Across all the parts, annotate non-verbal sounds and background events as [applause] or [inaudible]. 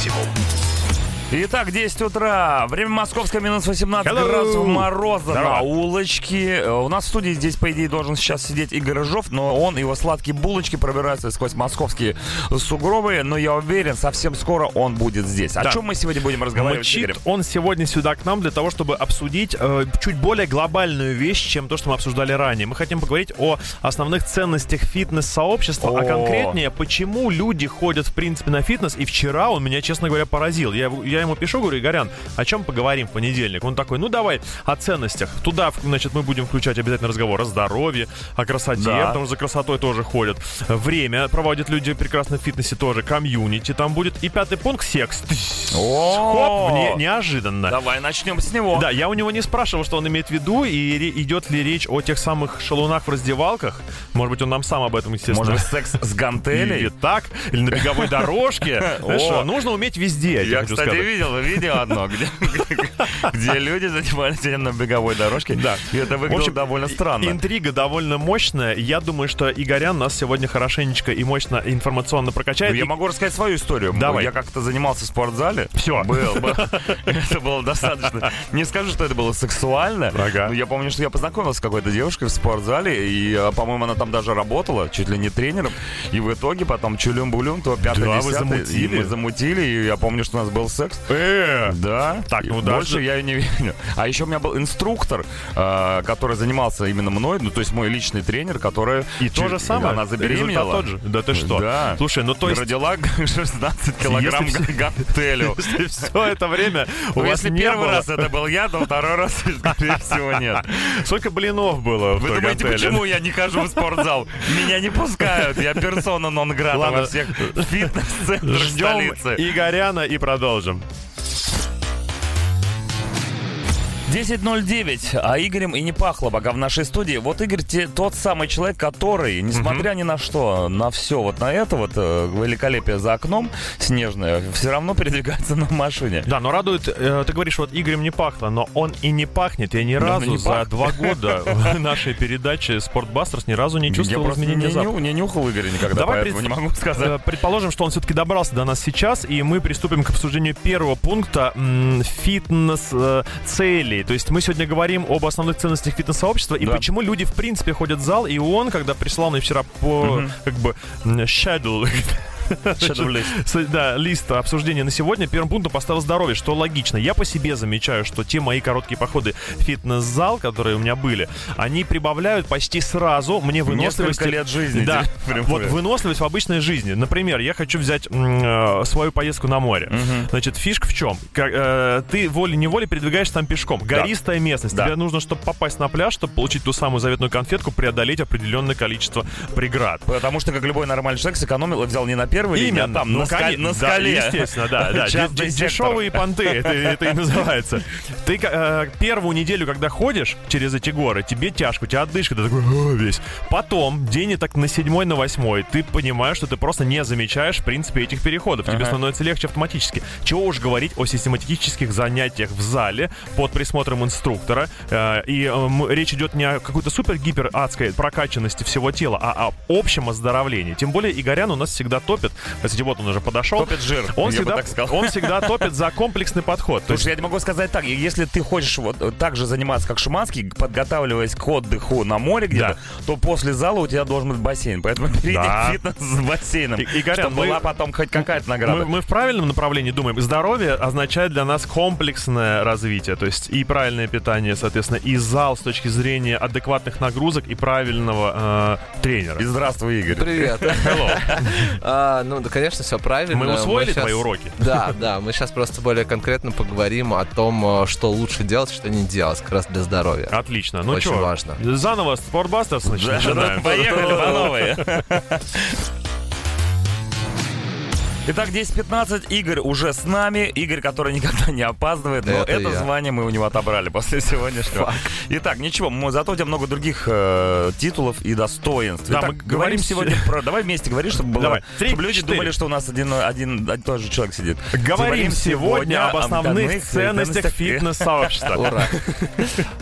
максимум. Итак, 10 утра. Время московское, минус 18 Hello. градусов мороза Здорово. на улочке. Э, У нас в студии здесь, по идее, должен сейчас сидеть Игорь Рыжов, но он и его сладкие булочки пробираются сквозь московские сугробы. Но я уверен, совсем скоро он будет здесь. О Да. чем мы сегодня будем разговаривать с Игорем? Мчит он сегодня сюда к нам для того, чтобы обсудить э, чуть более глобальную вещь, чем то, что мы обсуждали ранее. Мы хотим поговорить о основных ценностях фитнес-сообщества, а О. конкретнее, почему люди ходят, в принципе, на фитнес. И вчера он меня, честно говоря, поразил. Я, его- я ему пишу, говорю, Игорян, о чем поговорим в понедельник? Он такой, ну давай о ценностях. Туда, значит, мы будем включать обязательно разговор о здоровье, о красоте, Да. потому что за красотой тоже ходят. Время проводят люди прекрасно в фитнесе тоже, комьюнити там будет. И пятый пункт — секс. Хоп, не- неожиданно. Давай начнем с него. Да, я у него не спрашивал, что он имеет в виду, и идет ли речь о тех самых шалунах в раздевалках. Может быть, он нам сам об этом, естественно. Может быть, секс с гантелей? [laughs] Или так, или на беговой дорожке. [laughs] Знаешь нужно уметь везде, я хочу сказать. Видел видео одно, где, [laughs] где люди занимались на беговой дорожке. Да. И это выглядело общем, довольно странно. Интрига довольно мощная. Я думаю, что Игорян нас сегодня хорошенечко и мощно информационно прокачает. Ну, Я И- могу рассказать свою историю. Давай. Я как-то занимался в спортзале. Всё. Был, был. [laughs] Это было достаточно. Не скажу, что это было сексуально. Ага. Но я помню, что я познакомился с какой-то девушкой в спортзале. И, э, по-моему, она там даже работала, чуть ли не тренером. И в итоге потом чулюм-булюм, то пятое, Да, замутили? И мы замутили. И я помню, что у нас был секс. Э, Да. Так, ну Больше даже- я не верю. А еще у меня был инструктор, э, который занимался именно мной, ну, то есть мой личный тренер, который... И то же самое. Она забеременела. Тот же. Да ты что? Да. Слушай, ну то есть... родила 16 килограмм [laughs] Если все- гантелю. Если все это время у Ну, вас если первый было- раз это был я, то второй раз, [laughs] скорее всего, нет. Сколько блинов было Вы думаете, гантели? почему я не хожу в спортзал? Меня не пускают. Я персона нон грата Ладно. во всех фитнес-центрах Ждем столицы. Игоряна и продолжим. 10.09, а Игорем и не пахло пока в нашей студии. Вот Игорь те- тот самый человек, который, несмотря ни на что, на все вот на это вот э, великолепие за окном снежное, все равно передвигается на машине. Да, но радует, э, ты говоришь, вот Игорем не пахло, но он и не пахнет. Я ни Да, разу за пах. два года [laughs] нашей передаче «Спортбастерс» ни разу не Я чувствовал просто изменения не, запаха. не нюхал Игоря никогда, Давай поэтому пред- не могу сказать. Э, Предположим, что он все-таки добрался до нас сейчас, и мы приступим к обсуждению первого пункта м, фитнес-целей. То есть мы сегодня говорим об основных ценностях фитнес-сообщества и Да. почему люди в принципе ходят в зал. И он, когда прислал мне вчера по как бы Shadow [laughs] [laughs] С- Да, лист обсуждения на сегодня. Первым пунктом поставил здоровье, что логично. Я по себе замечаю, что те мои короткие походы в фитнес-зал, которые у меня были, они прибавляют почти сразу мне выносливости. Несколько лет жизни. Да, [laughs] вот выносливость в обычной жизни. Например, я хочу взять э, свою поездку на море. Значит, фишка в чем? Э, ты волей-неволей передвигаешься там пешком. Гористая местность. Да. Тебе нужно, чтобы попасть на пляж, чтобы получить ту самую заветную конфетку, преодолеть определенное количество преград. Потому что, как любой нормальный человек, сэкономил и взял не на первой линии, а там, на, ска- конечно, на да, скале. естественно, да, да. Дешевые понты, это, это и называется. Ты э, первую неделю, когда ходишь через эти горы, тебе тяжко, у тебя отдышка, ты такой «О», весь. Потом, день так на седьмой, на восьмой, ты понимаешь, что ты просто не замечаешь, в принципе, этих переходов. Тебе Ага. становится легче автоматически. Чего уж говорить о систематических занятиях в зале под присмотром инструктора. Э, И э, речь идет не о какой-то супер-гипер адской прокачанности всего тела, а о общем оздоровлении. Тем более Игорян у нас всегда топит. Кстати, вот он уже подошел. Топит жир, Он я всегда, бы так сказал. он всегда топит за комплексный подход. То Слушай, я тебе могу сказать так, если ты хочешь вот так же заниматься, как Шуманский, подготавливаясь к отдыху на море где-то, то после зала у тебя должен быть бассейн. Поэтому [laughs] перейди Да. к фитнес с бассейном, И- Игорян, чтобы мы- была потом хоть какая-то награда. Мы, мы в правильном направлении думаем. Здоровье означает для нас комплексное развитие, то есть и правильное питание, соответственно, и зал с точки зрения адекватных нагрузок и правильного э, тренера. И здравствуй, Игорь. Привет. [laughs] А, ну, да, конечно, все правильно. Мы усвоили щас- твои уроки? [laughs] Да, да. Мы сейчас просто более конкретно поговорим о том, э, что лучше делать, что не делать, как раз для здоровья. Отлично. Ну Очень что, важно. заново Спортбастерс значит, Да, начинаем. [laughs] Поехали по новой. [laughs] Итак, 10.15. Игорь уже с нами. Игорь, который никогда не опаздывает. Но Это это, звание мы у него отобрали после [laughs] сегодняшнего. Итак, ничего, мы, зато у тебя много других э, титулов и достоинств. Да, Итак, мы говорим говорим сегодня про... Давай вместе говори, чтобы было... Давай. Три, чтобы люди четыре. думали, что у нас один, один, один тот же человек сидит. Говорим сегодня об основных ценностях фитнес-сообщества. [laughs] Ура.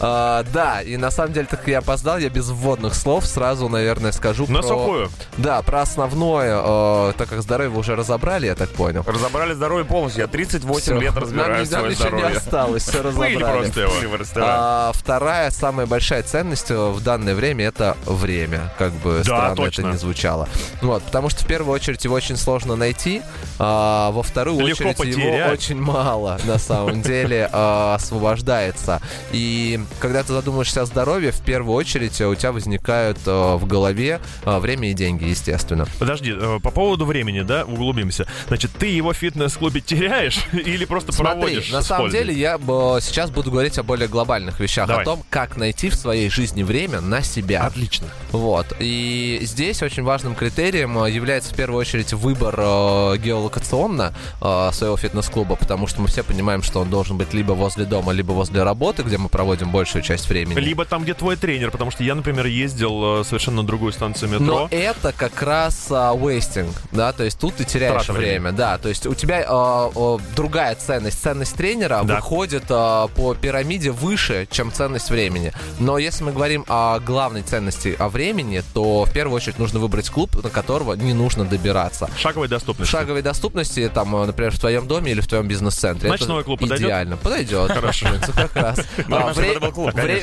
А, Да, и на самом деле, так я опоздал, я без вводных слов сразу, наверное, скажу На про... сухую. Да, про основное, э, так как здоровье уже разобрали, разобрали, я так понял. Разобрали здоровье полностью. Я 38 Всё. лет Нам разбираю не- нам свое не здоровье. осталось, все [laughs] разобрали. просто его. А, вторая самая большая ценность э, в данное время это время, как бы Да, странно точно. это не звучало. Вот, потому что в первую очередь его очень сложно найти, а во вторую Легко очередь потерять. его очень мало на самом деле [laughs] а, освобождается. И когда ты задумаешься о здоровье, в первую очередь э, у тебя возникают э, в голове время и деньги, естественно. Подожди, по поводу времени, да, углубимся. Значит, ты его в фитнес-клубе теряешь [laughs] или просто Смотри, проводишь на самом деле я сейчас буду говорить о более глобальных вещах, Давай. о том, как найти в своей жизни время на себя. Отлично. Вот. И здесь очень важным критерием э, является в первую очередь выбор э, геолокационно э, своего фитнес-клуба, потому что мы все понимаем, что он должен быть либо возле дома, либо возле работы, где мы проводим большую часть времени. Либо там, где твой тренер, потому что я, например, ездил э, совершенно на другую станцию Но метро. это как раз а, wasting, да, то есть тут ты теряешь Трата время, да, то есть у тебя а, а, другая ценность, ценность тренера Да. выходит а, по пирамиде выше, чем ценность времени. Но если мы говорим о главной ценности, о времени, то в первую очередь нужно выбрать клуб, на которого не нужно добираться. Шаговой доступности. шаговой доступности, там, э, например, в твоем доме или в твоем бизнес-центре. Ночной это клуб подойдет? Идеально. Подойдет. Хорошо. Как раз. [laughs]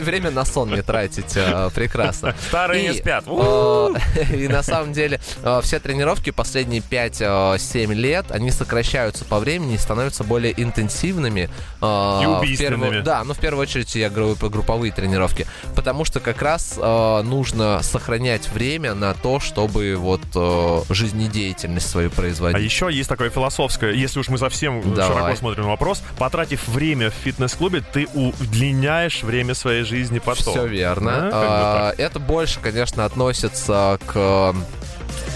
Время на сон не тратить э, прекрасно. [laughs] Старые не спят. э, [laughs] И на самом деле э, все тренировки последние 5-7 лет, они сокращаются по времени и становятся более интенсивными. э, в убийственными. первую- Да, ну в первую очередь я говорю про групповые тренировки. Потому что как раз э, нужно сохранять время на то, чтобы вот э, жизнедеятельность свою А производить. еще есть такое философское, если уж мы совсем Давай. широко смотрим на вопрос, потратив время в фитнес-клубе, ты удлиняешь время своей жизни потом. Все верно. Бы А, Это больше, конечно, относится к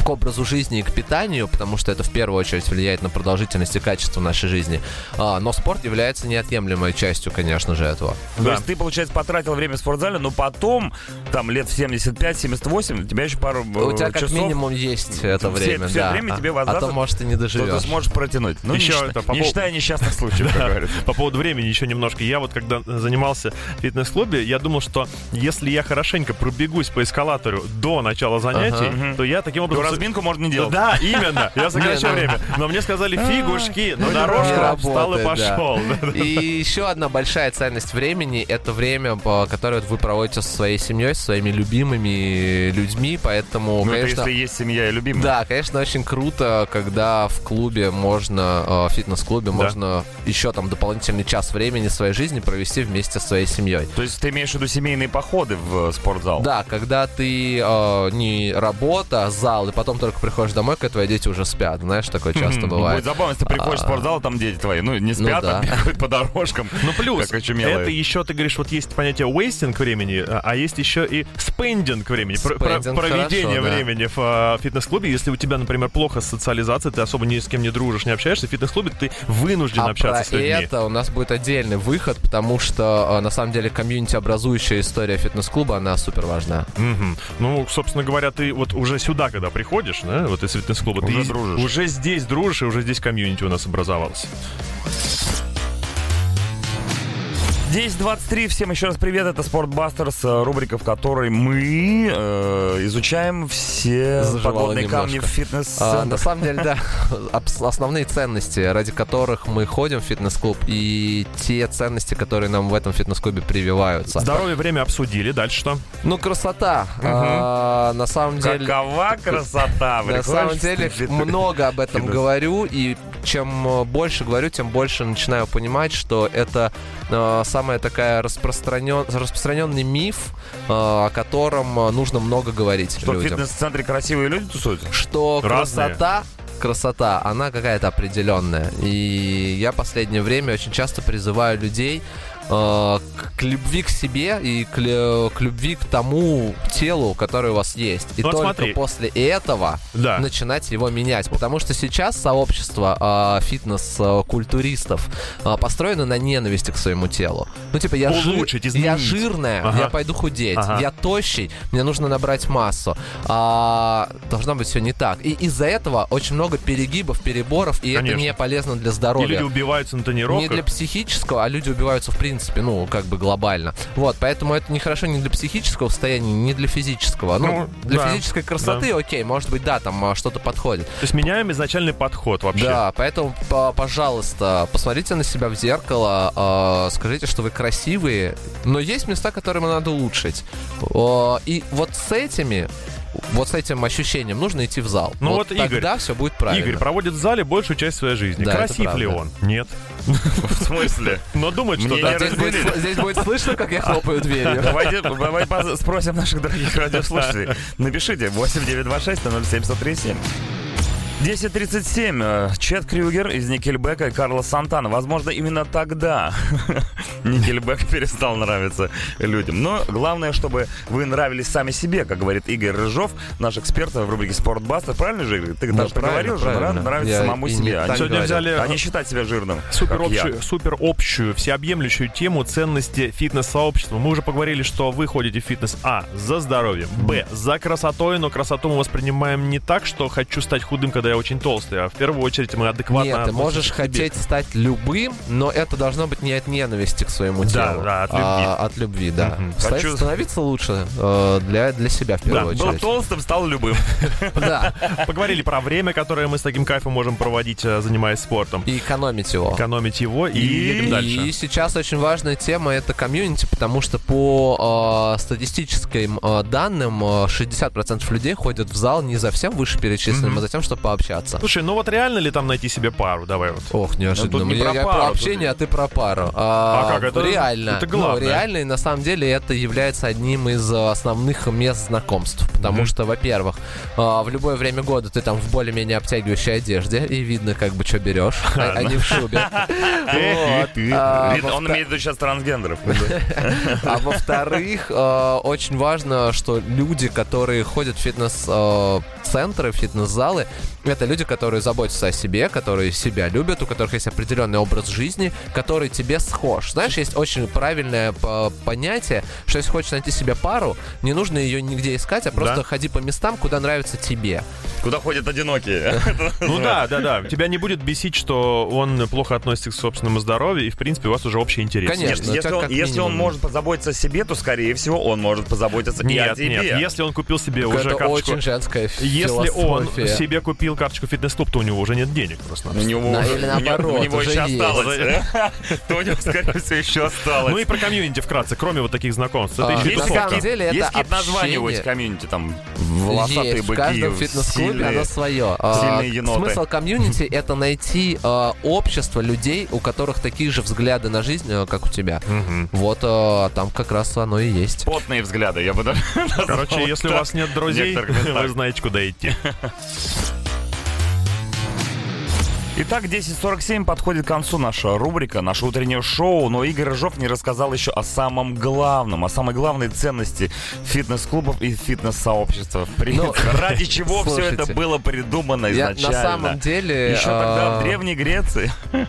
к образу жизни и к питанию, потому что это в первую очередь влияет на продолжительность и качество нашей жизни. А, но спорт является неотъемлемой частью, конечно же, этого. То Да. есть ты, получается, потратил время в спортзале, но потом, там, лет в 75-78, у тебя еще пару э, У тебя как часов, минимум есть это все- время, все да. время А- тебе а, воздастся, то, может, и не что ты доживешь. сможешь протянуть. Ну, Еще не, это по не пов- считая несчастных случаев, как [laughs] говорится. По поводу времени еще немножко. Я вот когда занимался в фитнес-клубе, я думал, что если я хорошенько пробегусь по эскалатору до начала занятий, то я таким То образом... разминку можно не делать. Да, именно. Я сокращу время. Но мне сказали фигушки, Ну, на дорожку встал и пошел. [laughs] И еще одна большая ценность времени — это время, по- которое вы проводите со своей семьей, со своими любимыми людьми, поэтому, Ну, это конечно... если есть семья и любимый. Да, конечно, очень круто, когда в клубе можно, э, в фитнес-клубе можно еще там дополнительный час времени своей жизни провести вместе со своей семьей. То есть ты имеешь в виду семейные походы в э, спортзал? Да, когда ты э, не работа, а зал, и потом только приходишь домой, когда твои дети уже спят. Знаешь, такое часто бывает. Будет забавно, если ты приходишь в А. спортзал, а там дети твои, ну, не Ну спят, а бегают по дорожкам. Ну плюс, это еще, ты говоришь, вот есть понятие wasting времени, а а есть еще и spending времени, проведение времени в а, фитнес-клубе. Если у тебя, например, плохо с социализацией, ты особо ни с кем не дружишь, не общаешься, в фитнес-клубе ты вынужден общаться с людьми. это у нас будет отдельный выход, потому что на самом деле комьюнити-образующая история фитнес-клуба, она супер важна. Ну, собственно говоря, ты вот уже сюда, когда приходишь, да, вот из фитнес-клуба, Уже ты дружишь. уже здесь дружишь, и уже здесь комьюнити у нас образовалось. 10.23, всем еще раз привет, это Спортбастерс, э, рубрика, в которой мы э, изучаем все Заживало подводные камни в немножко. фитнес А, на самом деле, да, [laughs] основные ценности, ради которых мы ходим в фитнес-клуб, и те ценности, которые нам в этом фитнес-клубе прививаются. Здоровье, время обсудили, дальше что? Ну, красота. А, на самом деле... Какова красота! [laughs] На самом деле много об этом говорю, и чем э, больше говорю, тем больше начинаю понимать, что это э, самая такая распространен... распространенный миф, э, о котором э, нужно много говорить Что в людям. фитнес-центре красивые люди тусуются? Что Разные. красота красота, она какая-то определенная. И я последнее время очень часто призываю людей э, к, к любви к себе и к, к любви к тому телу, которое у вас есть. И Ну, вот только смотри. после этого Да. начинать его менять. Потому что сейчас сообщество э, фитнес-культуристов э, построено на ненависти к своему телу. Ну, типа, я, Улучшить, я изменить. жирная, Ага. я пойду худеть, Ага. я тощий, мне нужно набрать массу. А, должно быть все не так. И из-за этого очень много перегибов, переборов, и Конечно. это не полезно для И здоровья. люди убиваются на Не тренировках. для психического, а люди убиваются в принципе принципе, ну, как бы глобально. Вот, поэтому это не хорошо ни для психического состояния, ни для физического. Ну, Ну, для да, физической красоты, окей, может быть, да, там а, что-то подходит. То есть меняем изначальный подход вообще. Да, поэтому, по- пожалуйста, посмотрите на себя в зеркало, э, скажите, что вы красивые, но есть места, которые надо улучшить. И вот с этими, вот с этим ощущением нужно идти в зал. Ну вот Игорь- тогда все будет правильно. Игорь проводит в зале большую часть своей жизни. Да, Красив ли он? Нет. В смысле? Но думает, что да. Здесь будет, разделили. здесь будет слышно, как я хлопаю дверью. Давайте, давай поз- спросим наших дорогих [laughs] радиослушателей. Напишите 8926 07 137. 10.37. э, Чет Крюгер из Никельбека и Карлос Сантана. Возможно, именно тогда [laughs] Никельбек перестал нравиться людям. Но главное, чтобы вы нравились сами себе, как говорит Игорь Рыжов, наш эксперт в рубрике «Спортбастер». Правильно же, Игорь? Ты Да, даже проговорил же, нравится самому себе. не- Сегодня взяли а не считать себя жирным, супер общую, супер общую, всеобъемлющую тему ценности фитнес-сообщества. Мы уже поговорили, что вы ходите в фитнес А за здоровьем, Б за красотой, но красоту мы воспринимаем не так, что хочу стать худым, когда я очень толстый, а в первую очередь мы адекватно Нет, ты можешь хотеть стать любым, но это должно быть не от ненависти к своему Да, телу, да, от а от любви, да. Мгм. Ста- Хочу- Становиться лучше э, для, для себя в первую Был очередь. толстым, стал любым. [laughs] Да, [laughs] Поговорили про время, которое мы с таким кайфом можем проводить, э, занимаясь спортом. и экономить его. Экономить его и, едем дальше. И сейчас очень важная тема это комьюнити, потому что по э, статистическим э, данным э, 60% людей ходят в зал не за всем вышеперечисленным, Мгм. а за тем, чтобы пообщаться. Слушай, ну вот реально ли там найти себе пару? Давай вот. Ох, неожиданно. Ну, тут не я, про я пару, про тут общение, а ты про пару. А, А как это? Реально. Это главное. Ну, реально, и на самом деле это является одним из э, основных мест знакомств. Потому Мгм. что, во-первых, э, в любое время года ты там в более-менее обтягивающей одежде, и видно, как бы, что берешь, а а не в шубе. [laughs] А, Он имеет в виду сейчас трансгендеров. [laughs] а во-вторых, очень важно, что люди, которые ходят в фитнес-центры, в фитнес-залы, это люди, которые заботятся о себе, которые себя любят, у которых есть определенный образ жизни, который тебе схож. Знаешь, есть очень правильное понятие, что если хочешь найти себе пару, не нужно ее нигде искать, а просто Да. ходи по местам, куда нравится тебе. Куда ходят одинокие. [laughs] Ну да, да, да. Тебя не будет бесить, что он плохо относится к собственному здоровью, и в принципе у вас уже общий интерес. Конечно. Нет, у если, он, если может позаботиться о себе, то, скорее всего, он может позаботиться и о тебе. нет. Если он купил себе уже это карточку... очень женская Если он себе купил карточку фитнес-клуб, то у него уже нет денег просто. У него, уже- или наоборот, у него уже еще есть. осталось. [laughs] То у него, скорее всего, еще осталось. Ну и про комьюнити вкратце, кроме вот таких знакомств. Это А, еще на самом деле это Есть какие-то названия у этих комьюнити, там, волосатые Есть, быки, в каждом фитнес-клубе сильные. оно свое. А, сильные еноты. Смысл комьюнити [laughs] — это найти а, общество людей, у которых такие же взгляды на жизнь, как у тебя. Вот там как раз оно и есть. Потные взгляды, я бы даже [laughs] Короче, если у вас нет друзей, вы знаете, куда идти. Итак, 10.47 подходит к концу наша рубрика, наше утреннее шоу, но Игорь Рыжов не рассказал еще о самом главном, о самой главной ценности фитнес-клубов и фитнес-сообщества. Ну, [laughs] ради чего все это слушайте, было придумано Я изначально. на самом деле Еще тогда а, в Древней Греции. [laughs]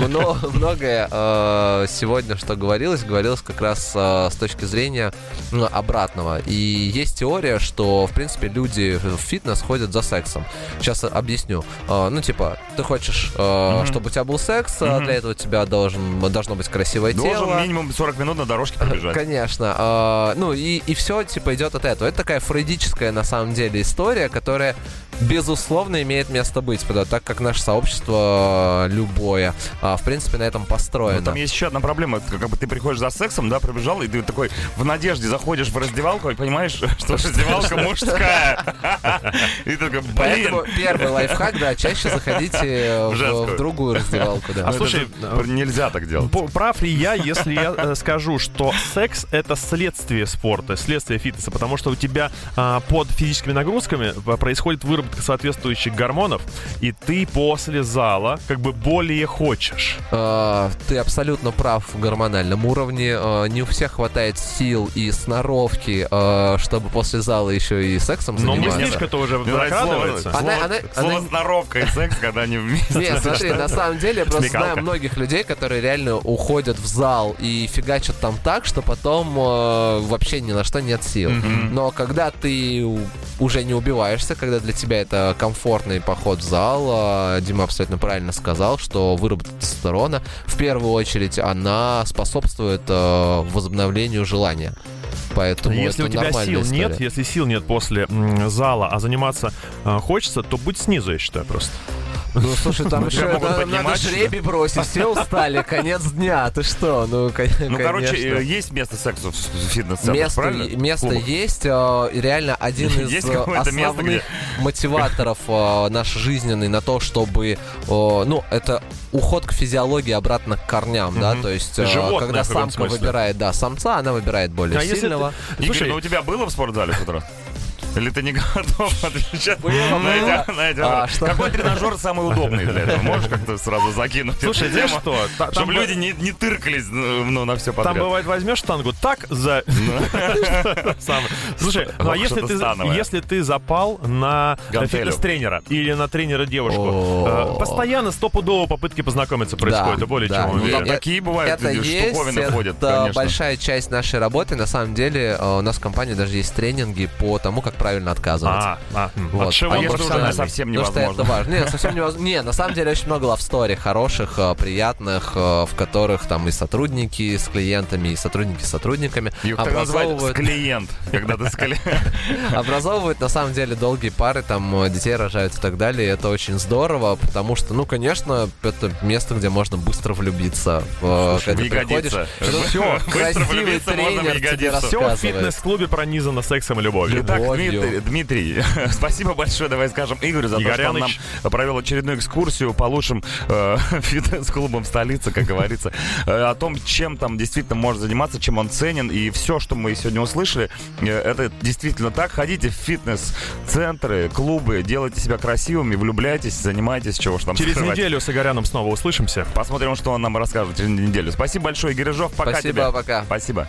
мно- многое а, сегодня, что говорилось, говорилось как раз а, с точки зрения ну, обратного. И есть теория, что, в принципе, люди в фитнес ходят за сексом. Сейчас объясню. Ну, типа, ты хочешь, а, Мгм. чтобы у тебя был секс, Мгм. для этого у тебя должен, должно быть красивое Должен тело. минимум 40 минут на дорожке пробежать. Конечно. А, ну и, и все типа идет от этого. Это такая фрейдическая на самом деле история, которая безусловно имеет место быть, потому- так как наше сообщество э, любое, а, в принципе, на этом построено. Но там есть еще одна проблема. Как бы ты приходишь за сексом, да, пробежал, и ты такой в надежде заходишь в раздевалку и понимаешь, [laughs] что раздевалка мужская. [laughs] И такой, Поэтому блин. первый лайфхак, да, чаще заходите В в, в другую раздевалку, да. А Ну, это слушай, же э, нельзя так делать. Прав ли я, если я э, скажу, что секс это следствие спорта, следствие фитнеса, потому что у тебя а, под физическими нагрузками а, происходит выработка соответствующих гормонов, и ты после зала как бы более хочешь. Э, Ты абсолютно прав в гормональном уровне. Э, Не у всех хватает сил и сноровки, э, чтобы после зала еще и сексом Но заниматься. мыслишка-то уже закрадывается. слово- Она- слово- она- Слово она- сноровка и секс, когда они вместе. Нет, [laughs] смотри, на самом деле я просто Смекалка. знаю многих людей, которые реально уходят в зал и фигачат там так, что потом э, вообще ни на что нет сил. Но когда ты уже не убиваешься, когда для тебя это комфортный поход в зал, э, Дима абсолютно правильно сказал, что выработать тестостерона, в первую очередь она способствует э, возобновлению желания. Поэтому Если это у тебя сил история. нет, если сил нет после зала, а заниматься э, хочется, то будь снизу, я считаю, просто. Ну, слушай, там Ну, еще надо, надо жребий бросить, все устали, конец дня, ты что? Ну, кон- Ну, короче, конечно. э, есть место сексу в Место, правильно? место есть, э, реально один [laughs] из э, основных мотиваторов э, наш жизненный на то, чтобы, ну, это уход к физиологии обратно к корням, да, Мгм. то есть, Животное когда самка выбирает, да, самца, она выбирает более А если сильного. ты- Игорь, Слушай, ну у тебя было в спортзале с утра? Или ты не готов [laughs] отвечать А? Какой тренажер самый удобный для этого? Можешь как-то сразу закинуть Слушай, эту тему? что? Там Чтобы бы- люди не, не тыркались ну, ну, на все Там подряд. бывает возьмешь штангу так за... [laughs] Сам. Слушай, ну а если ты, если ты запал на Гантелю. фитнес-тренера или на тренера девушку, э, постоянно стопудово попытки познакомиться происходят, более чем Ну, там уверен. Э, такие бывают Это штуковины это ходят, конечно. большая часть нашей работы. На самом деле э, у нас в компании даже есть тренинги по тому, как правильно отказываться. А, а, Вот. от шивон А совсем Потому что это невозможно. важно. Нет, совсем невозможно. Не, на самом деле очень много лавстори хороших, э, приятных, э, в которых там и сотрудники с клиентами, и сотрудники с сотрудниками Их образовывают, клиент, когда ты с [laughs] образовывают на самом деле долгие пары, там э, детей рожают и так далее. И это очень здорово, потому что, ну, конечно, это место, где можно быстро влюбиться. Слушай, когда приходишь, ягодицы. все, Быстро красивый тренер тебе ягодицу. Все в рассказывает. фитнес-клубе пронизано сексом и любовью. Итак, Дмитрий, Дмитрий, [laughs] спасибо большое, давай скажем Игорю за то, что он нам Игоряныч. провел очередную экскурсию по лучшим э, [laughs] фитнес-клубам столицы, как говорится, э, о том, чем там действительно может заниматься, чем он ценен, и все, что мы сегодня услышали, э, это действительно так. Ходите в фитнес-центры, клубы, делайте себя красивыми, влюбляйтесь, занимайтесь, чего ж там Через скрывать. неделю с Игоряном снова услышимся. Посмотрим, что он нам расскажет через неделю. Спасибо большое, Игорь Рыжов. Пока Спасибо, тебе. пока. Спасибо.